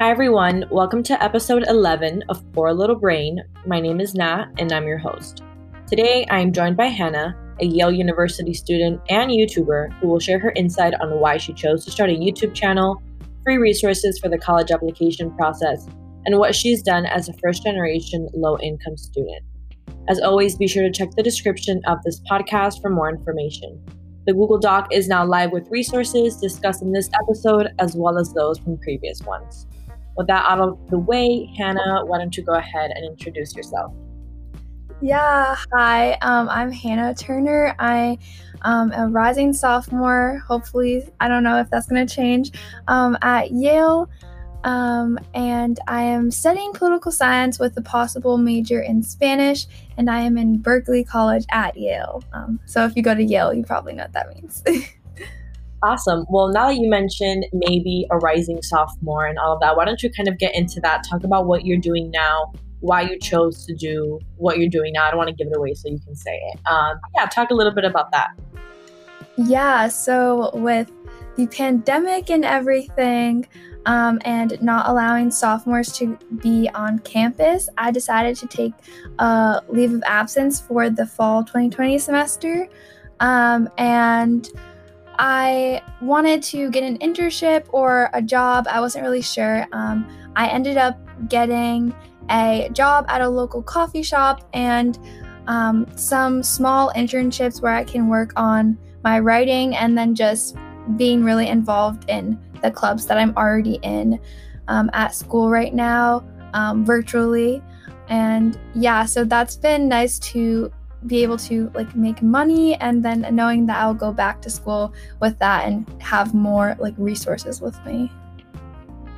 Hi, everyone. Welcome to episode 11 of Poor Little Brain. My name is Nat, and I'm your host. Today, I am joined by Hannah, a Yale University student and YouTuber, who will share her insight on why she chose to start a YouTube channel, free resources for the college application process, and what she's done as a first generation low income student. As always, be sure to check the description of this podcast for more information. The Google Doc is now live with resources discussed in this episode as well as those from previous ones. With that out of the way, Hannah, why don't you go ahead and introduce yourself? Yeah, hi, um, I'm Hannah Turner. I am a rising sophomore. Hopefully, I don't know if that's going to change um, at Yale. Um, and I am studying political science with a possible major in Spanish, and I am in Berkeley College at Yale. Um, so if you go to Yale, you probably know what that means. awesome. Well, now that you mentioned maybe a rising sophomore and all of that, why don't you kind of get into that? Talk about what you're doing now, why you chose to do what you're doing now. I don't want to give it away, so you can say it. Um, yeah, talk a little bit about that. Yeah, so with the pandemic and everything, um, and not allowing sophomores to be on campus, I decided to take a leave of absence for the fall 2020 semester. Um, and I wanted to get an internship or a job. I wasn't really sure. Um, I ended up getting a job at a local coffee shop and um, some small internships where I can work on my writing and then just being really involved in the clubs that I'm already in um, at school right now, um, virtually. And yeah, so that's been nice to be able to like make money and then knowing that I'll go back to school with that and have more like resources with me.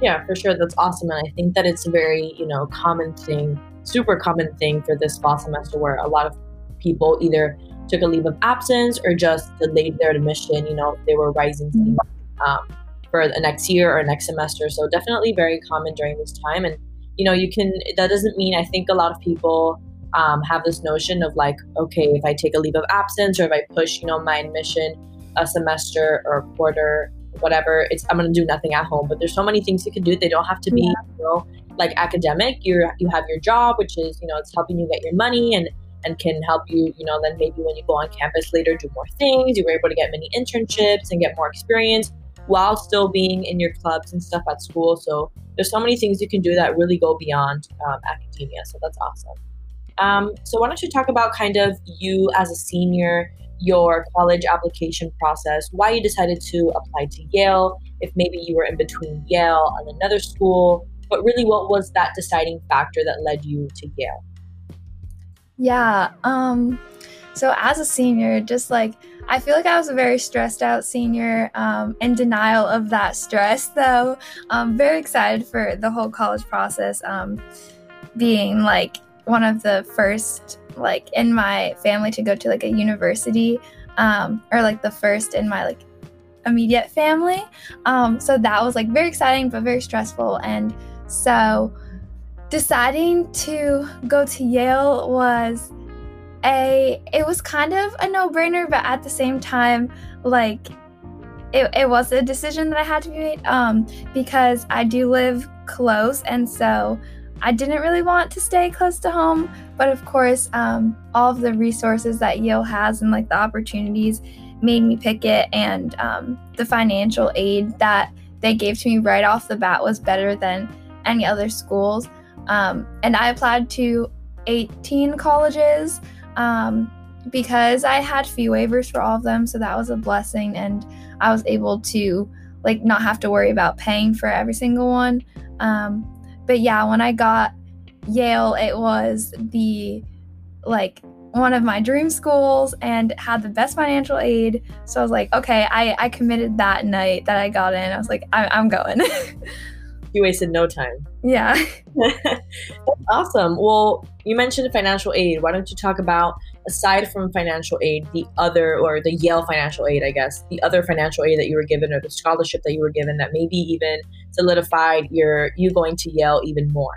Yeah, for sure. That's awesome. And I think that it's a very, you know, common thing, super common thing for this fall semester where a lot of people either took a leave of absence or just delayed their admission, you know, they were rising mm-hmm. um, for the next year or next semester. So definitely very common during this time. And you know, you can. That doesn't mean I think a lot of people um, have this notion of like, okay, if I take a leave of absence or if I push, you know, my admission a semester or a quarter, whatever, it's I'm gonna do nothing at home. But there's so many things you can do. They don't have to be, yeah. you know, like academic. You're you have your job, which is you know it's helping you get your money and and can help you, you know, then maybe when you go on campus later, do more things. You were able to get many internships and get more experience while still being in your clubs and stuff at school. So there's so many things you can do that really go beyond um, academia. So that's awesome. Um, so why don't you talk about kind of you as a senior, your college application process, why you decided to apply to Yale, if maybe you were in between Yale and another school, but really what was that deciding factor that led you to Yale? Yeah. Um, so as a senior, just like I feel like I was a very stressed out senior, um, in denial of that stress, though. I'm very excited for the whole college process, um, being like one of the first, like in my family to go to like a university, um, or like the first in my like immediate family. Um, so that was like very exciting, but very stressful. And so deciding to go to Yale was a it was kind of a no-brainer but at the same time like it, it was a decision that i had to make um, because i do live close and so i didn't really want to stay close to home but of course um, all of the resources that yale has and like the opportunities made me pick it and um, the financial aid that they gave to me right off the bat was better than any other schools um, and i applied to 18 colleges um, because I had fee waivers for all of them, so that was a blessing, and I was able to like not have to worry about paying for every single one. Um, but yeah, when I got Yale, it was the like one of my dream schools and had the best financial aid. So I was like, okay, I, I committed that night that I got in. I was like, I, I'm going. you wasted no time. Yeah. awesome. Well, you mentioned financial aid. Why don't you talk about, aside from financial aid, the other, or the Yale financial aid, I guess, the other financial aid that you were given or the scholarship that you were given that maybe even solidified your you going to Yale even more?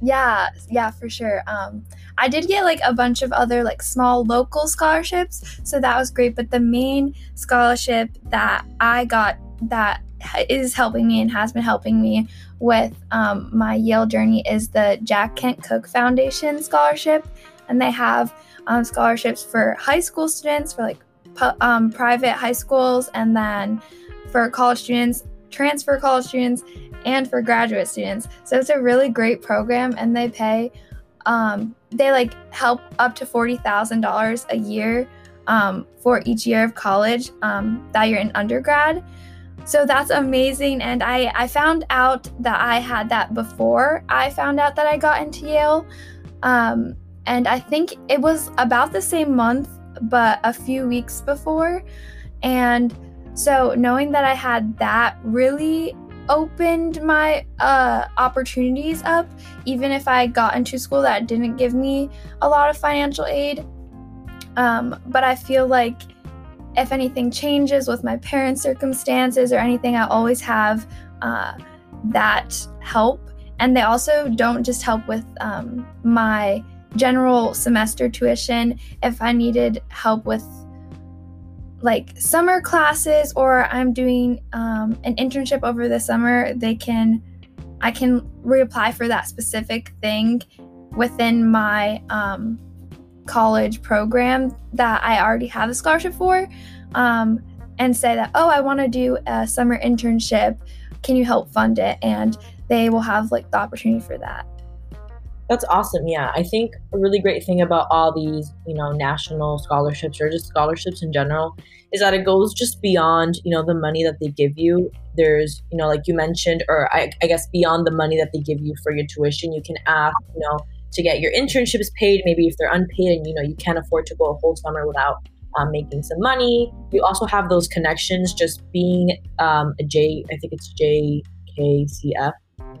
Yeah, yeah, for sure. Um, I did get like a bunch of other like small local scholarships, so that was great. But the main scholarship that I got that is helping me and has been helping me with um, my Yale journey is the Jack Kent Cooke Foundation Scholarship. And they have um, scholarships for high school students, for like pu- um, private high schools, and then for college students, transfer college students, and for graduate students. So it's a really great program, and they pay, um, they like help up to $40,000 a year um, for each year of college um, that you're in undergrad. So that's amazing. And I, I found out that I had that before I found out that I got into Yale. Um, and I think it was about the same month, but a few weeks before. And so knowing that I had that really opened my uh, opportunities up, even if I got into school that didn't give me a lot of financial aid. Um, but I feel like if anything changes with my parents' circumstances or anything, I always have uh, that help. And they also don't just help with um, my general semester tuition. If I needed help with like summer classes or I'm doing um, an internship over the summer, they can I can reapply for that specific thing within my um, college program that I already have a scholarship for, um, and say that oh I want to do a summer internship. Can you help fund it? And they will have like the opportunity for that. That's awesome. Yeah. I think a really great thing about all these, you know, national scholarships or just scholarships in general is that it goes just beyond, you know, the money that they give you. There's, you know, like you mentioned, or I, I guess beyond the money that they give you for your tuition, you can ask, you know, to get your internships paid. Maybe if they're unpaid and, you know, you can't afford to go a whole summer without um, making some money. You also have those connections just being um, a J, I think it's JKCF.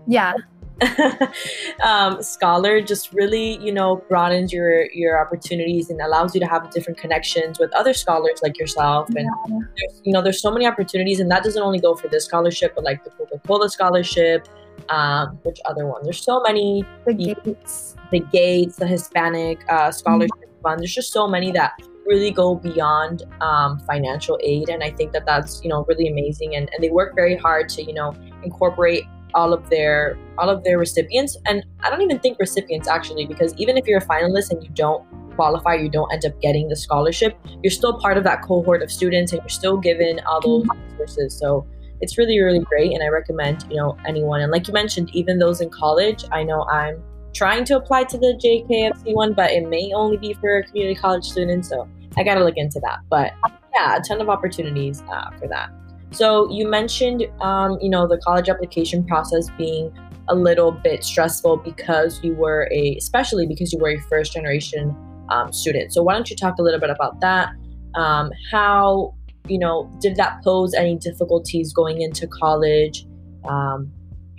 Yeah. um, scholar just really you know broadens your your opportunities and allows you to have different connections with other scholars like yourself and yeah. you know there's so many opportunities and that doesn't only go for this scholarship but like the coca-cola scholarship um, which other one there's so many the gates the gates the hispanic uh, scholarship mm-hmm. fund there's just so many that really go beyond um, financial aid and i think that that's you know really amazing and, and they work very hard to you know incorporate all of their all of their recipients. And i don't even think recipients actually because even if you're a finalist and you don't qualify you don't end up getting the scholarship you're still part of that cohort of students and you're still given all those resources. So it's really really great and i recommend you know anyone. And like you mentioned even those in college i know i'm trying to apply to the jkfc one but it may only be for community college students so i gotta look into that. But yeah a ton of opportunities uh, for that so you mentioned, um, you know, the college application process being a little bit stressful because you were a, especially because you were a first generation um, student. So why don't you talk a little bit about that? Um, how, you know, did that pose any difficulties going into college? Um,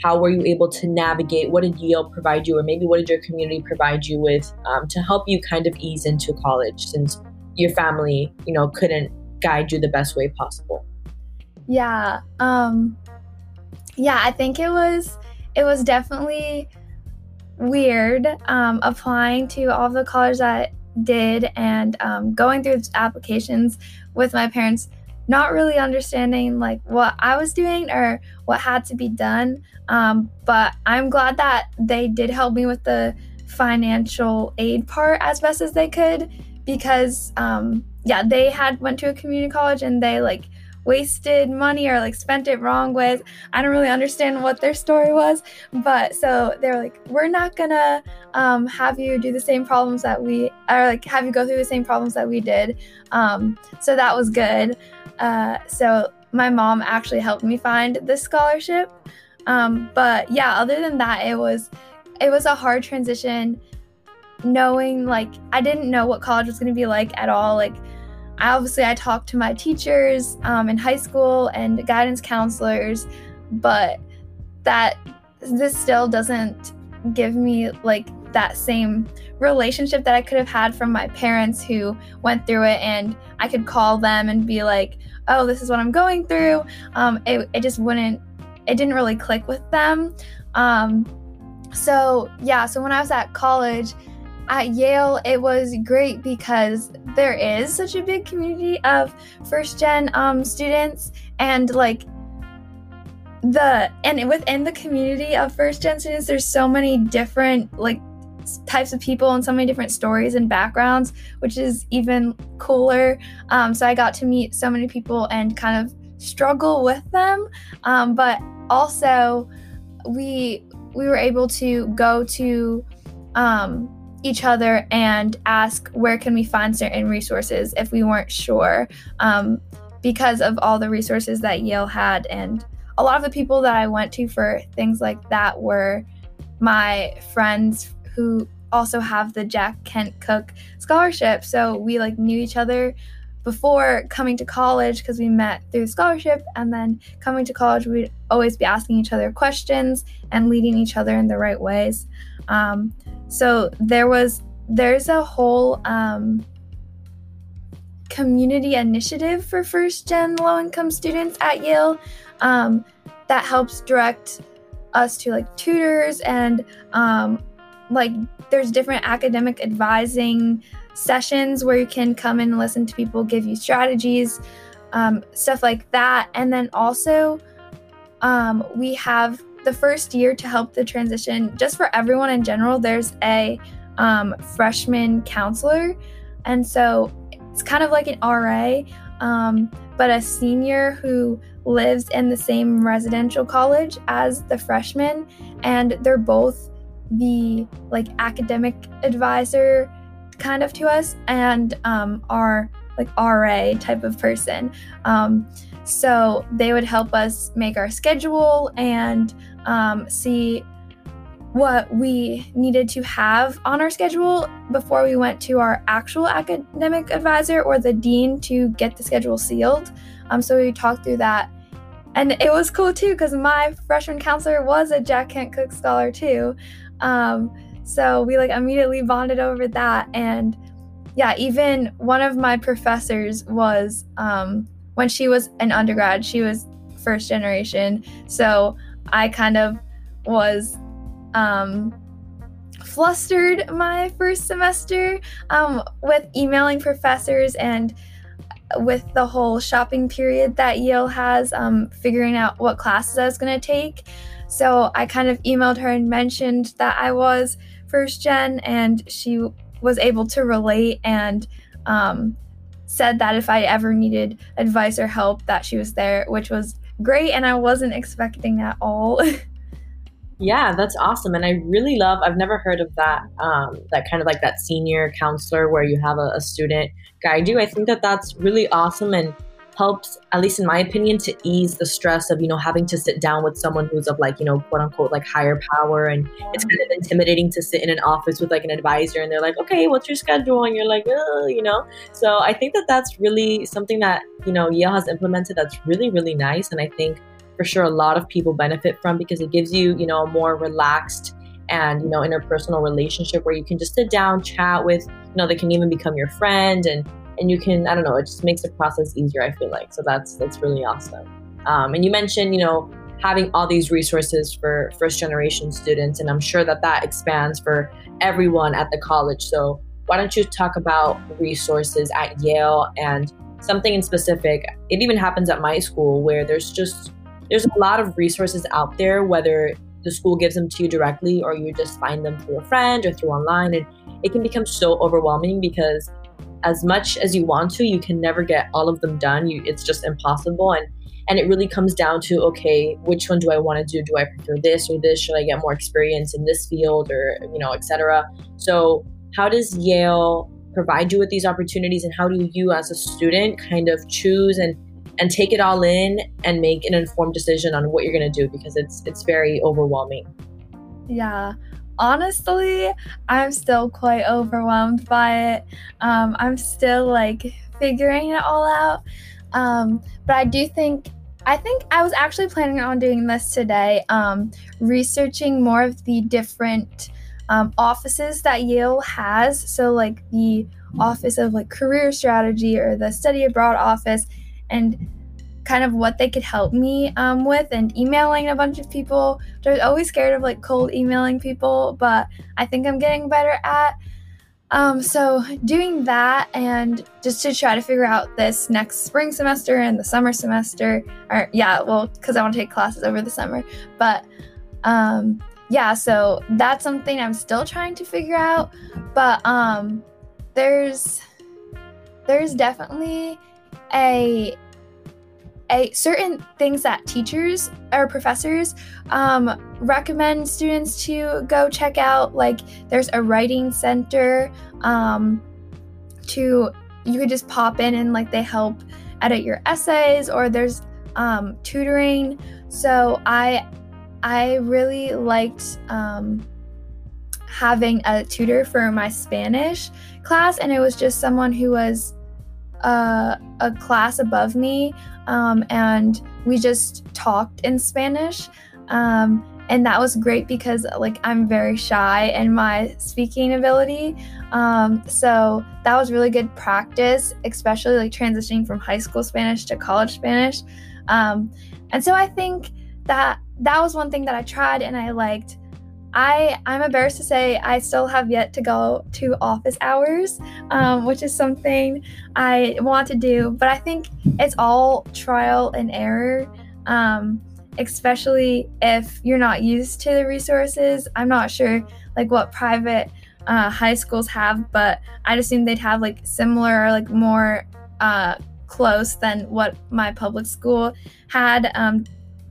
how were you able to navigate? What did Yale provide you, or maybe what did your community provide you with um, to help you kind of ease into college, since your family, you know, couldn't guide you the best way possible? Yeah. Um yeah, I think it was it was definitely weird um applying to all the colleges I did and um, going through applications with my parents not really understanding like what I was doing or what had to be done. Um, but I'm glad that they did help me with the financial aid part as best as they could because um, yeah, they had went to a community college and they like wasted money or like spent it wrong with. I don't really understand what their story was, but so they were like, we're not gonna um, have you do the same problems that we, or like have you go through the same problems that we did. Um, so that was good. Uh, so my mom actually helped me find this scholarship. Um, but yeah, other than that, it was it was a hard transition knowing like I didn't know what college was going to be like at all. Like obviously I talked to my teachers um, in high school and guidance counselors, but that this still doesn't give me like that same relationship that I could have had from my parents who went through it and I could call them and be like, oh, this is what I'm going through. Um, it, it just wouldn't, it didn't really click with them. Um, so, yeah, so when I was at college, at Yale, it was great because there is such a big community of first gen um, students, and like the and within the community of first gen students there's so many different like types of people and so many different stories and backgrounds which is even cooler. Um, so i got to meet so many people and kind of struggle with them. Um, but also we we were able to go to um, each other and ask where can we find certain resources if we weren't sure? Um, because of all the resources that yale had. And a lot of the people that I went to for things like that were my friends who also have the Jack Kent Cooke scholarship. So we like knew each other before coming to college because we met through scholarship. And then coming to college we'd always be asking each other questions and leading each other in the right ways. Um, so there was there's a whole um, community initiative for first gen low income students at yale um, that helps direct us to like tutors and um, like there's different academic advising sessions where you can come and listen to people give you strategies um, stuff like that. And then also um, we have the first year to help the transition just for everyone in general there's a um, freshman counselor and so it's kind of like an ra um, but a senior who lives in the same residential college as the freshman, and they're both the like academic advisor kind of to us and um, our like RA type of person. Um, so they would help us make our schedule and um, see what we needed to have on our schedule before we went to our actual academic advisor or the dean to get the schedule sealed. Um, so we talked through that. And it was cool too because my freshman counselor was a Jack Kent Cooke scholar too. Um, so we like immediately bonded over that. And yeah, even one of my professors was, um, when she was an undergrad, she was first generation. So I kind of was um, flustered my first semester um, with emailing professors and with the whole shopping period that Yale has, um, figuring out what classes I was going to take. So I kind of emailed her and mentioned that I was first gen, and she was able to relate and um, said that if I ever needed advice or help, that she was there, which was great, and I wasn't expecting at all. Yeah, that's awesome, and I really love. I've never heard of that. Um, that kind of like that senior counselor where you have a, a student guide you. I think that that's really awesome and helps, at least in my opinion, to ease the stress of you know having to sit down with someone who's of like you know quote unquote like higher power, and it's kind of intimidating to sit in an office with like an advisor, and they're like, okay, what's your schedule, and you're like, you know. So I think that that's really something that you know Yale has implemented that's really really nice, and I think for sure a lot of people benefit from because it gives you, you know, a more relaxed and, you know, interpersonal relationship where you can just sit down, chat with, you know, they can even become your friend and and you can, I don't know, it just makes the process easier, I feel like. So that's that's really awesome. Um, and you mentioned, you know, having all these resources for first generation students and i'm sure that that expands for everyone at the college so why don't you talk about resources at yale and something in specific it even happens at my school where there's just there's a lot of resources out there, whether the school gives them to you directly or you just find them through a friend or through online. And it can become so overwhelming because as much as you want to, you can never get all of them done. You, it's just impossible. And and it really comes down to okay, which one do I want to do? Do I prefer this or this? Should I get more experience in this field or you know, etc. So how does Yale provide you with these opportunities and how do you as a student kind of choose and and take it all in and make an informed decision on what you're going to do because it's it's very overwhelming. Yeah. Honestly, I'm still quite overwhelmed by it. Um, I'm still like figuring it all out. Um, but I do think I think I was actually planning on doing this today, um, researching more of the different um, offices that Yale has. So, like the Office of like Career Strategy or the Study Abroad office, and kind of what they could help me um, with and emailing a bunch of people i was always scared of like cold emailing people but i think i'm getting better at um, so doing that and just to try to figure out this next spring semester and the summer semester, or yeah, well, because I want to take classes over the summer, but um, yeah, so that's something I'm still trying to figure out. But um, there's there's definitely a a certain things that teachers or professors um, recommend students to go check out. Like there's a writing center um, to you could just pop in and like they help edit your essays or there's um, tutoring. So I I really liked um, having a tutor for my Spanish class, and it was just someone who was a class above me, um, and we just talked in Spanish. Um, and that was great because like I'm very shy in my speaking ability. Um, so that was really good practice, especially like transitioning from high school Spanish to college Spanish. Um, and so I think that that was one thing that I tried and I liked. I I'm embarrassed to say I still have yet to go to office hours, um, which is something I want to do. But I think it's all trial and error, um, especially if you're not used to the resources. I'm not sure like what private uh, high schools have, but I'd assume they'd have like similar, like more uh, close than what my public school had um,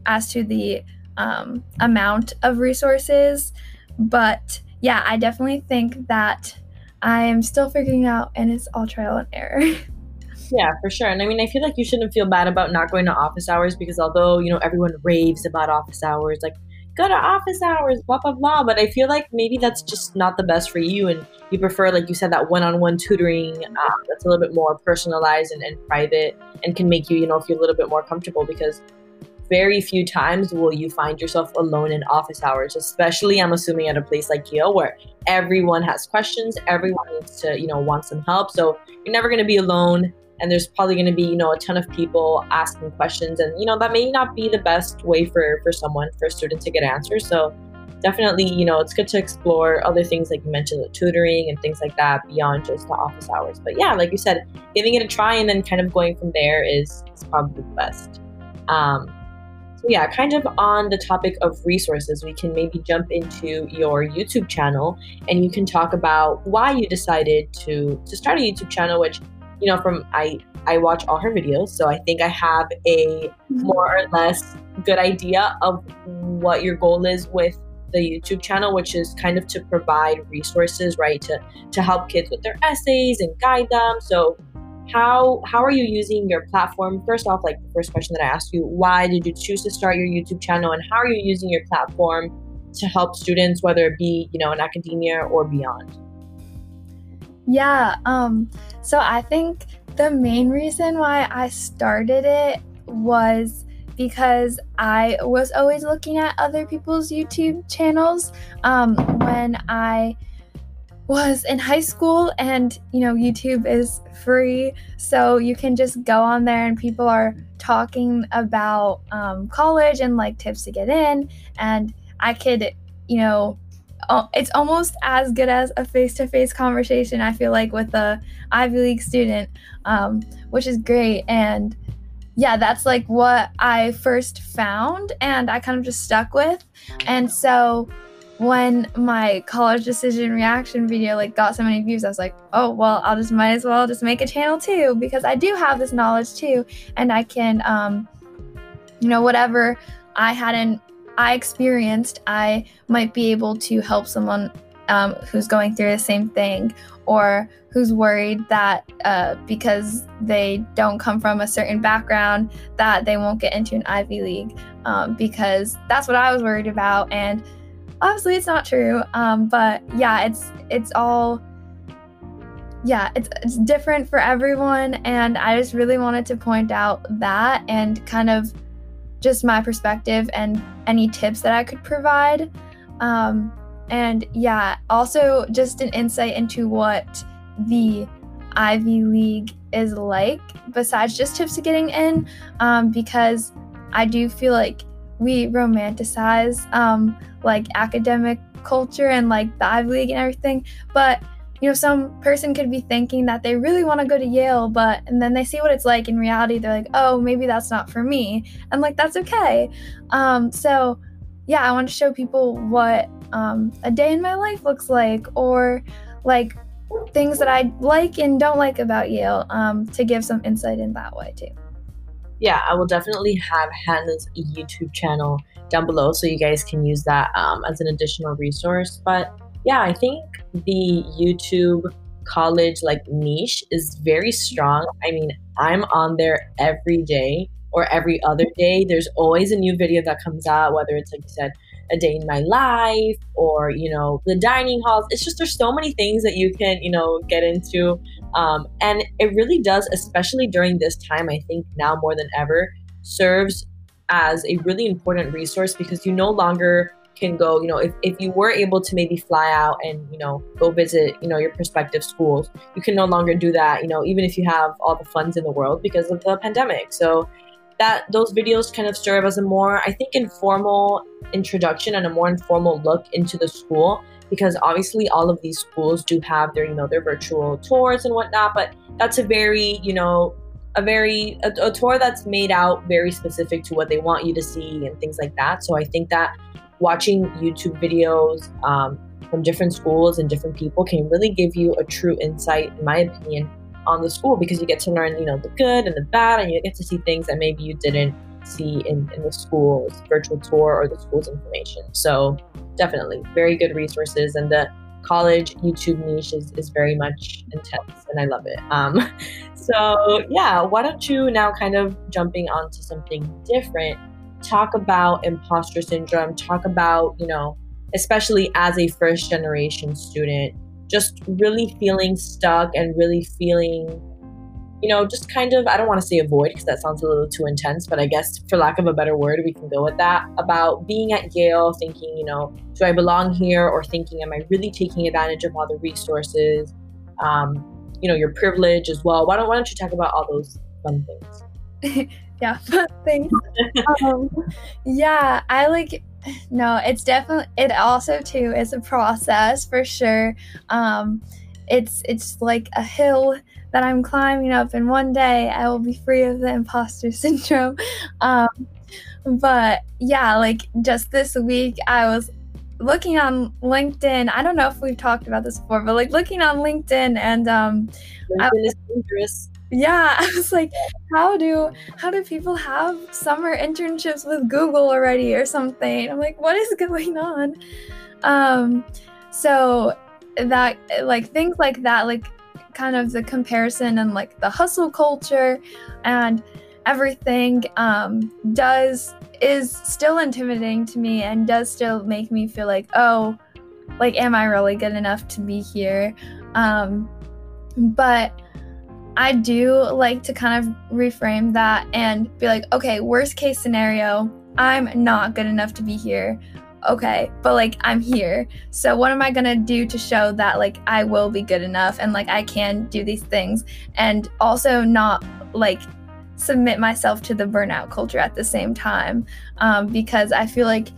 as to the um, amount of resources. But yeah, I definitely think that I am still figuring out, and it's all trial and error. Yeah, for sure. And I mean, I feel like you shouldn't feel bad about not going to office hours because although, you know, everyone raves about office hours, like, go to office hours, blah, blah, blah. But I feel like maybe that's just not the best for you. And you prefer, like you said, that one on one tutoring um, that's a little bit more personalized and, and private and can make you, you know, feel a little bit more comfortable because very few times will you find yourself alone in office hours, especially I'm assuming at a place like Yale where everyone has questions, everyone needs to, you know, want some help. So you're never going to be alone and there's probably going to be, you know, a ton of people asking questions and you know, that may not be the best way for for someone for a student to get answers. So definitely, you know, it's good to explore other things like you mentioned, tutoring and things like that beyond just the office hours. But yeah, like you said, giving it a try and then kind of going from there is, is probably the best. Um, so, yeah, kind of on the topic of resources, we can maybe jump into your YouTube channel and you can talk about why you decided to to start a YouTube channel, which, you know, from I I watch all her videos, so I think I have a mm-hmm. more or less good idea of what your goal is with the YouTube channel, which is kind of to provide resources, right, to to help kids with their essays and guide them. So how how are you using your platform? First off like the first question that i asked you why did you choose to start your youtube channel and how are you using your platform to help students whether it be you know in academia or beyond? Yeah um so i think the main reason why i started it was because i was always looking at other people's youtube channels. Um when i was in high school and you know YouTube is free. So you can just go on there and people are talking about um, college and like tips to get in. And I could you know it's almost as good as a face-to-face conversation I feel like with a Ivy League student um, which is great. And yeah that's like what I first found and I kind of just stuck with. And so when my college decision reaction video like got so many views i was like oh well i'll just might as well just make a channel too because i do have this knowledge too and i can um you know whatever i hadn't i experienced i might be able to help someone um, who's going through the same thing or who's worried that uh, because they don't come from a certain background that they won't get into an ivy league um, because that's what i was worried about and obviously it's not true um, but yeah it's it's all yeah it's, it's different for everyone and i just really wanted to point out that and kind of just my perspective and any tips that i could provide. Um, and yeah also just an insight into what the ivy league is like besides just tips to getting in um, because i do feel like we romanticize um, like academic culture and like the Ivy League and everything. But you know, some person could be thinking that they really want to go to Yale, but and then they see what it's like in reality, they're like, oh, maybe that's not for me. And like, that's okay. Um, so, yeah, I want to show people what um, a day in my life looks like, or like things that I like and don't like about Yale um, to give some insight in that way too. Yeah, I will definitely have Hannah's YouTube channel down below so you guys can use that um, as an additional resource. But yeah, I think the YouTube college like niche is very strong. I mean, I'm on there every day or every other day. There's always a new video that comes out, whether it's like you said, a day in my life or you know the dining halls. It's just there's so many things that you can you know get into. Um, and it really does especially during this time i think now more than ever serves as a really important resource because you no longer can go you know if, if you were able to maybe fly out and you know go visit you know your prospective schools you can no longer do that you know even if you have all the funds in the world because of the pandemic. So that those videos kind of serve as a more i think informal introduction and a more informal look into the school because obviously all of these schools do have their you know their virtual tours and whatnot but that's a very you know a very a, a tour that's made out very specific to what they want you to see and things like that. So i think that watching youtube videos um, from different schools and different people can really give you a true insight in my opinion on the school because you get to learn, you know, the good and the bad, and you get to see things that maybe you didn't see in, in the school's virtual tour or the school's information. So definitely very good resources and the college YouTube niche is, is very much intense and I love it. Um, so yeah, why don't you now kind of jumping onto something different, talk about imposter syndrome, talk about, you know, especially as a first generation student, just really feeling stuck and really feeling you know just kind of i don't want to say avoid because that sounds a little too intense but i guess for lack of a better word we can go with that about being at yale thinking you know do i belong here or thinking am i really taking advantage of all the resources um, you know your privilege as well? Why don't, why don't you talk about all those fun things? Yeah thanks um, yeah i like no, it's definitely it also too is a process for sure. Um it's it's like a hill that I'm climbing up and one day I will be free of the imposter syndrome. Um but yeah, like just this week I was looking on LinkedIn. I don't know if we've talked about this before, but like looking on LinkedIn and um LinkedIn I, is dangerous yeah i was like how do how do people have summer internships with google already or something? I'm like what is going on? Um so that like things like that like kind of the comparison and like the hustle culture and everything um does is still intimidating to me and does still make me feel like oh like am i really good enough to be here? Um but I do like to kind of reframe that and be like, okay, worst case scenario, I'm not good enough to be here. Okay, but like I'm here. So what am I going to do to show that like I will be good enough and like I can do these things and also not like submit myself to the burnout culture at the same time um, because I feel like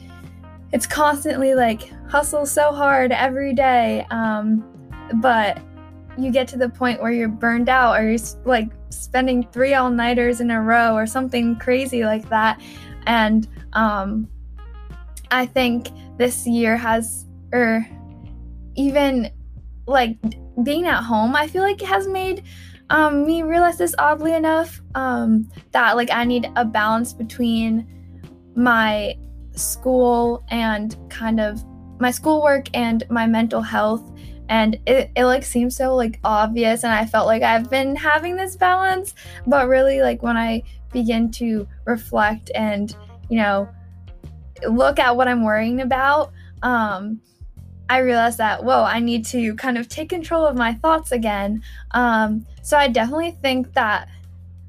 it's constantly like hustle so hard every day. Um, but you get to the point where you're burned out or you're like spending three all nighters in a row or something crazy like that. And um, I think this year has, or even like being at home, I feel like it has made um, me realize this oddly enough um, that like I need a balance between my school and kind of my schoolwork and my mental health and it, it like seems so like obvious and i felt like i've been having this balance. But really like when i begin to reflect and you know look at what i'm worrying about um i realized that whoa i need to kind of take control of my thoughts again. Um so i definitely think that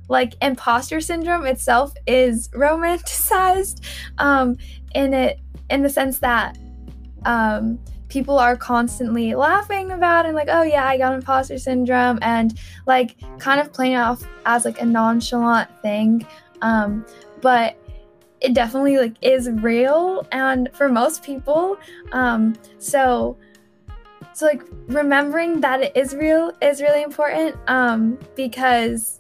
like imposter syndrome itself is romanticized um in it in the sense that um people are constantly laughing about and like, oh yeah, I got imposter syndrome and like kind of playing off as like a nonchalant thing. Um, but it definitely like is real and for most people. Um, so so like remembering that it is real is really important um because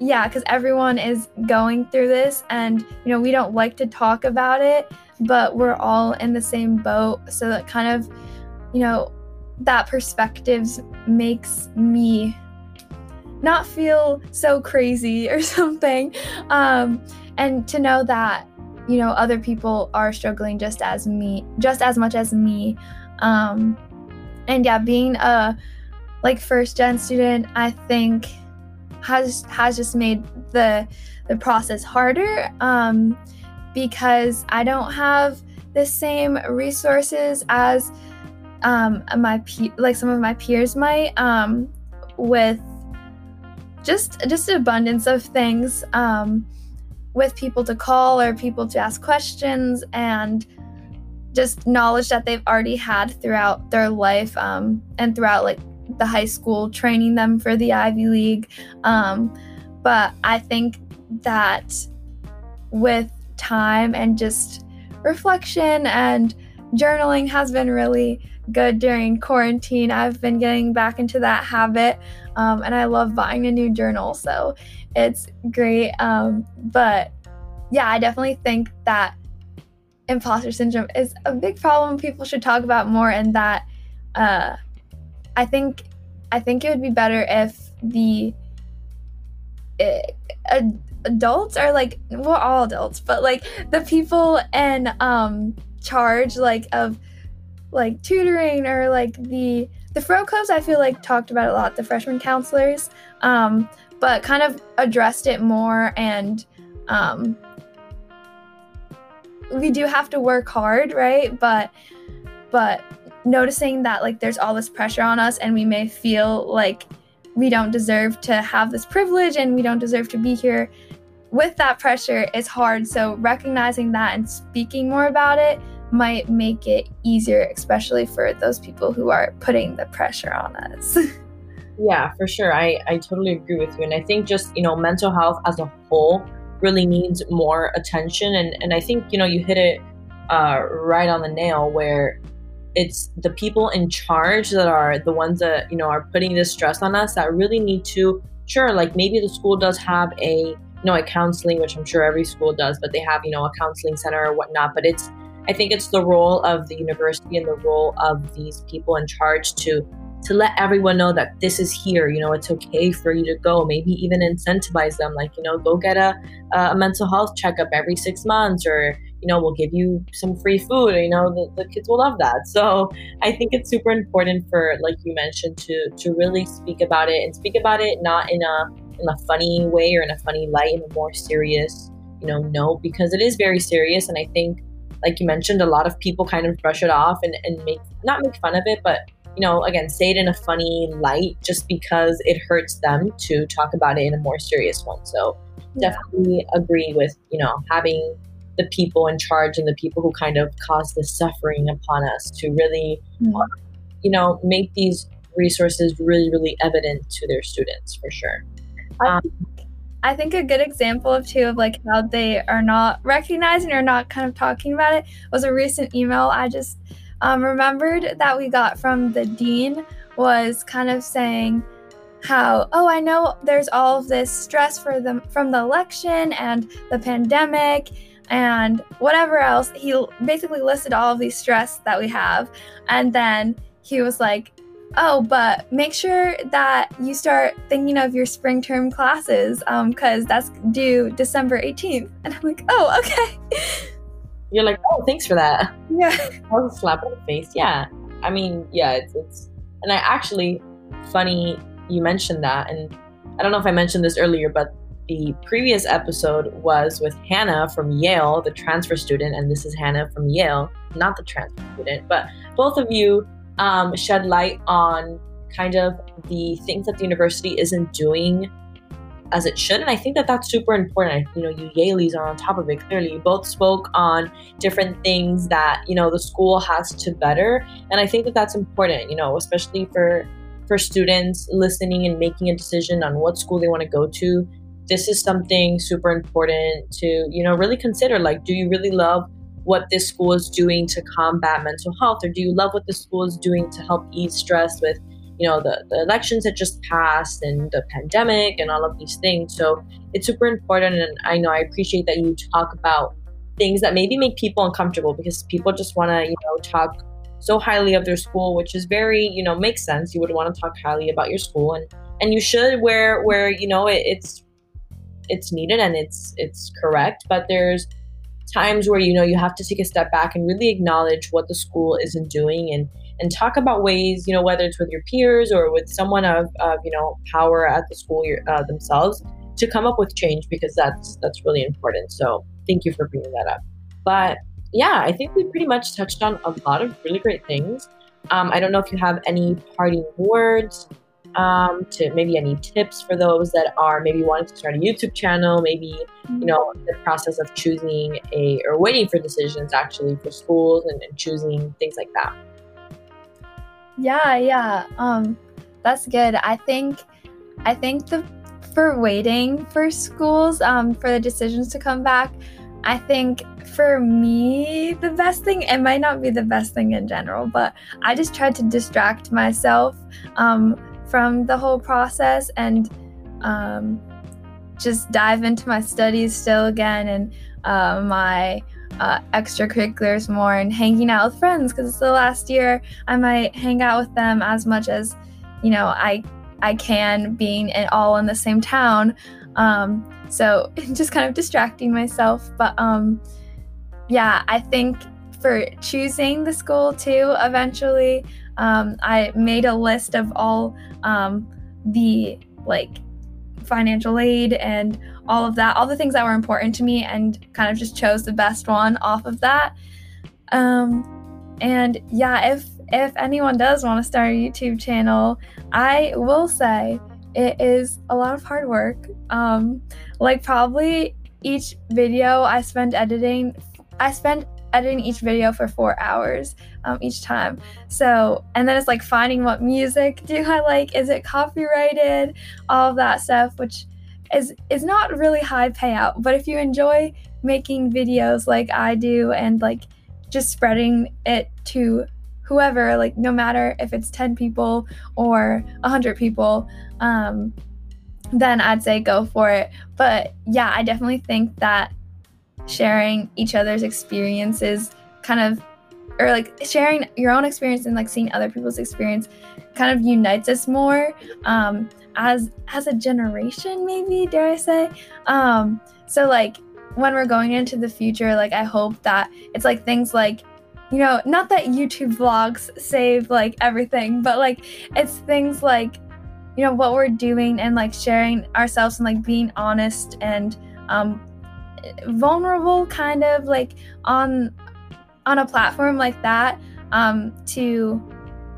yeah because everyone is going through this and you know we don't like to talk about it but we're all in the same boat. So that kind of you know that perspectives makes me not feel so crazy or something. Um and to know that you know other people are struggling just as me just as much as me. Um and yeah being a like first gen student i think has has just made the the process harder. Um because i don't have the same resources as um my pe- like some of my peers might um with just just abundance of things um with people to call or people to ask questions and just knowledge that they've already had throughout their life um, and throughout like the high school training them for the ivy league. Um, but i think that with time and just reflection and journaling has been really good during quarantine i've been getting back into that habit um, and i love buying a new journal so it's great. Um, but yeah, I definitely think that imposter syndrome is a big problem people should talk about more and that uh, I think I think it would be better if the uh, adults are like well all adults but like the people in um charge like of like tutoring or like the the fro clubs I feel like talked about a lot the freshman counselors um but kind of addressed it more and um, we do have to work hard right? But but noticing that like there's all this pressure on us and we may feel like we don't deserve to have this privilege and we don't deserve to be here with that pressure is hard so recognizing that and speaking more about it might make it easier especially for those people who are putting the pressure on us Yeah, for sure. I, I totally agree with you. And I think just, you know, mental health as a whole really needs more attention. And, and I think, you know, you hit it uh, right on the nail where it's the people in charge that are the ones that, you know, are putting this stress on us that really need to, sure, like maybe the school does have a, know, a counseling, which I'm sure every school does, but they have, you know, a counseling center or whatnot. But it's, I think it's the role of the university and the role of these people in charge to to let everyone know that this is here you know it's okay for you to go maybe even incentivize them like you know go get a, a mental health checkup every six months or you know we'll give you some free food you know the, the kids will love that so i think it's super important for like you mentioned to to really speak about it and speak about it not in a in a funny way or in a funny light in a more serious you know note because it is very serious and i think like you mentioned a lot of people kind of brush it off and, and make not make fun of it but you know, again, say it in a funny light just because it hurts them to talk about it in a more serious one. So yeah. definitely agree with, you know, having the people in charge and the people who kind of cause the suffering upon us to really, mm-hmm. you know, make these resources really, really evident to their students for sure. Um, I think a good example of too of like how they are not recognizing or not kind of talking about it was a recent email I just um, remembered that we got from the dean was kind of saying how oh i know there's all of this stress for them from the election and the pandemic and whatever else. He basically listed all of these stress that we have and then he was like oh but make sure that you start thinking of your spring term classes because um, that's due december 18th and i'm like oh okay you're like, oh, thanks for that. Yeah. That was a slap in the face. Yeah. I mean, yeah, it's, it's, and I actually, funny you mentioned that. And I don't know if I mentioned this earlier, but the previous episode was with Hannah from Yale, the transfer student, and this is Hannah from Yale, not the transfer student, but both of you um, shed light on kind of the things that the university isn't doing as it should. And I think that that's super important. You know, you Yalies are on top of it. Clearly, you both spoke on different things that you know the school has to better, and I think that that's important. You know, especially for for students listening and making a decision on what school they want to go to. This is something super important to you know really consider. Like, do you really love what this school is doing to combat mental health or do you love what the school is doing to help ease stress with you know the, the elections that just passed and the pandemic and all of these things? So it's super important and i know i appreciate that you talk about things that maybe make people uncomfortable because people just want to you know talk so highly of their school which is very you know makes sense. You would want to talk highly about your school and and you should where where you know it, it's it's needed and it's it's correct but there's times where you know you have to take a step back and really acknowledge what the school isn't doing and and talk about ways, you know, whether it's with your peers or with someone of, of you know, power at the school uh, themselves to come up with change because that's that's really important. So thank you for bringing that up. But yeah, I think we pretty much touched on a lot of really great things. Um, I don't know if you have any parting words um, to maybe any tips for those that are maybe wanting to start a YouTube channel, maybe you know the process of choosing a or waiting for decisions actually for schools and, and choosing things like that. Yeah, yeah. Um that's good. I think I think the for waiting for schools um for the decisions to come back, I think for me the best thing it might not be the best thing in general, but I just tried to distract myself um from the whole process and um just dive into my studies still again and uh, my uh, extracurriculars more and hanging out with friends because it's the last year I might hang out with them as much as you know I I can being in, all in the same town. Um, so just kind of distracting myself, but um, yeah, I think for choosing the school too, eventually, um, I made a list of all um, the like financial aid and all of that, all the things that were important to me, and kind of just chose the best one off of that. Um, and yeah, if if anyone does want to start a YouTube channel, I will say it is a lot of hard work. Um, like probably each video I spend editing, I spend editing each video for four hours um, each time. So, and then it's like finding what music do I like? Is it copyrighted? All of that stuff, which is is not really high payout. But if you enjoy making videos like I do and like just spreading it to whoever, like no matter if it's 10 people or 100 people, um, then I'd say go for it. But yeah, I definitely think that sharing each other's experiences kind of or like sharing your own experience and like seeing other people's experience kind of unites us more um as as a generation maybe dare i say. Um so like when we're going into the future like i hope that it's like things like you know not that youtube vlogs save like everything but like it's things like you know what we're doing and like sharing ourselves and like being honest and um vulnerable kind of like on on a platform like that um, to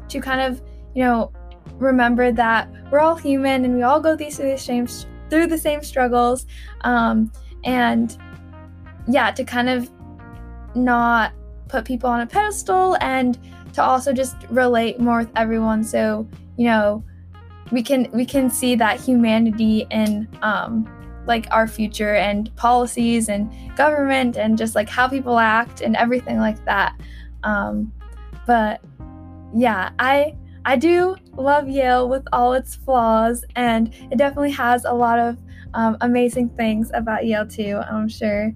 to kind of you know remember that we're all human and we all go through the same through the same struggles um, and yeah to kind of not put people on a pedestal and to also just relate more with everyone. So you know we can we can see that humanity in um, like our future and policies and government and just like how people act and everything like that. Um, but yeah, I I do love Yale with all its flaws, and it definitely has a lot of um, amazing things about Yale too. I'm sure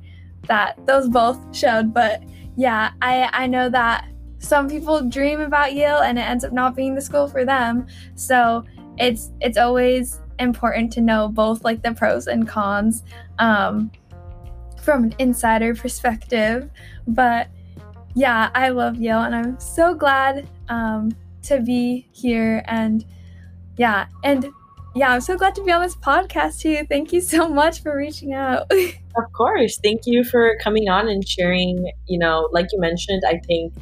that those both showed, but yeah, I I know that some people dream about Yale and it ends up not being the school for them. So it's it's always important to know both like the pros and cons um, from an insider perspective. But yeah, I love Yale and I'm so glad um, to be here. And yeah, and yeah, I'm so glad to be on this podcast too. Thank you so much for reaching out. of course. Thank you for coming on and sharing. You know, like you mentioned, I think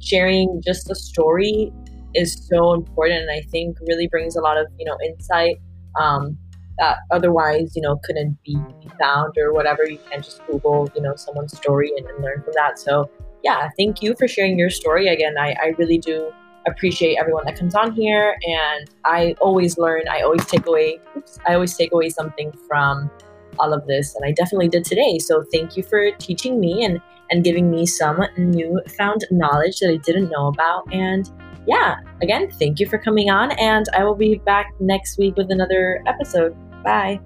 sharing just the story is so important and I think really brings a lot of, you know, insight um, that otherwise, you know, couldn't be found or whatever. You can't just Google, you know, someone's story and, and learn from that. So, yeah, thank you for sharing your story. Again, I, I really do appreciate everyone that comes on here, and I always learn. I always take away. Oops, I always take away something from all of this. And I definitely did today. So thank you for teaching me and, and giving me some newfound knowledge that I didn't know about. And yeah, again, thank you for coming on. And I will be back next week with another episode. Bye.